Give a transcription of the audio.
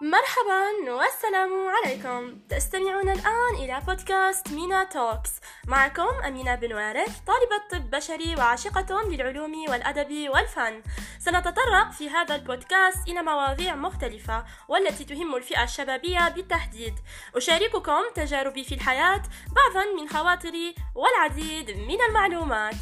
مرحبا والسلام عليكم. تستمعون الآن إلى بودكاست مينا توكس. معكم أمينة بن وارث طالبة طب بشري وعاشقة للعلوم والأدب والفن. سنتطرق في هذا البودكاست إلى مواضيع مختلفة والتي تهم الفئة الشبابية بالتحديد. أشارككم تجاربي في الحياة بعضا من خواطري والعديد من المعلومات.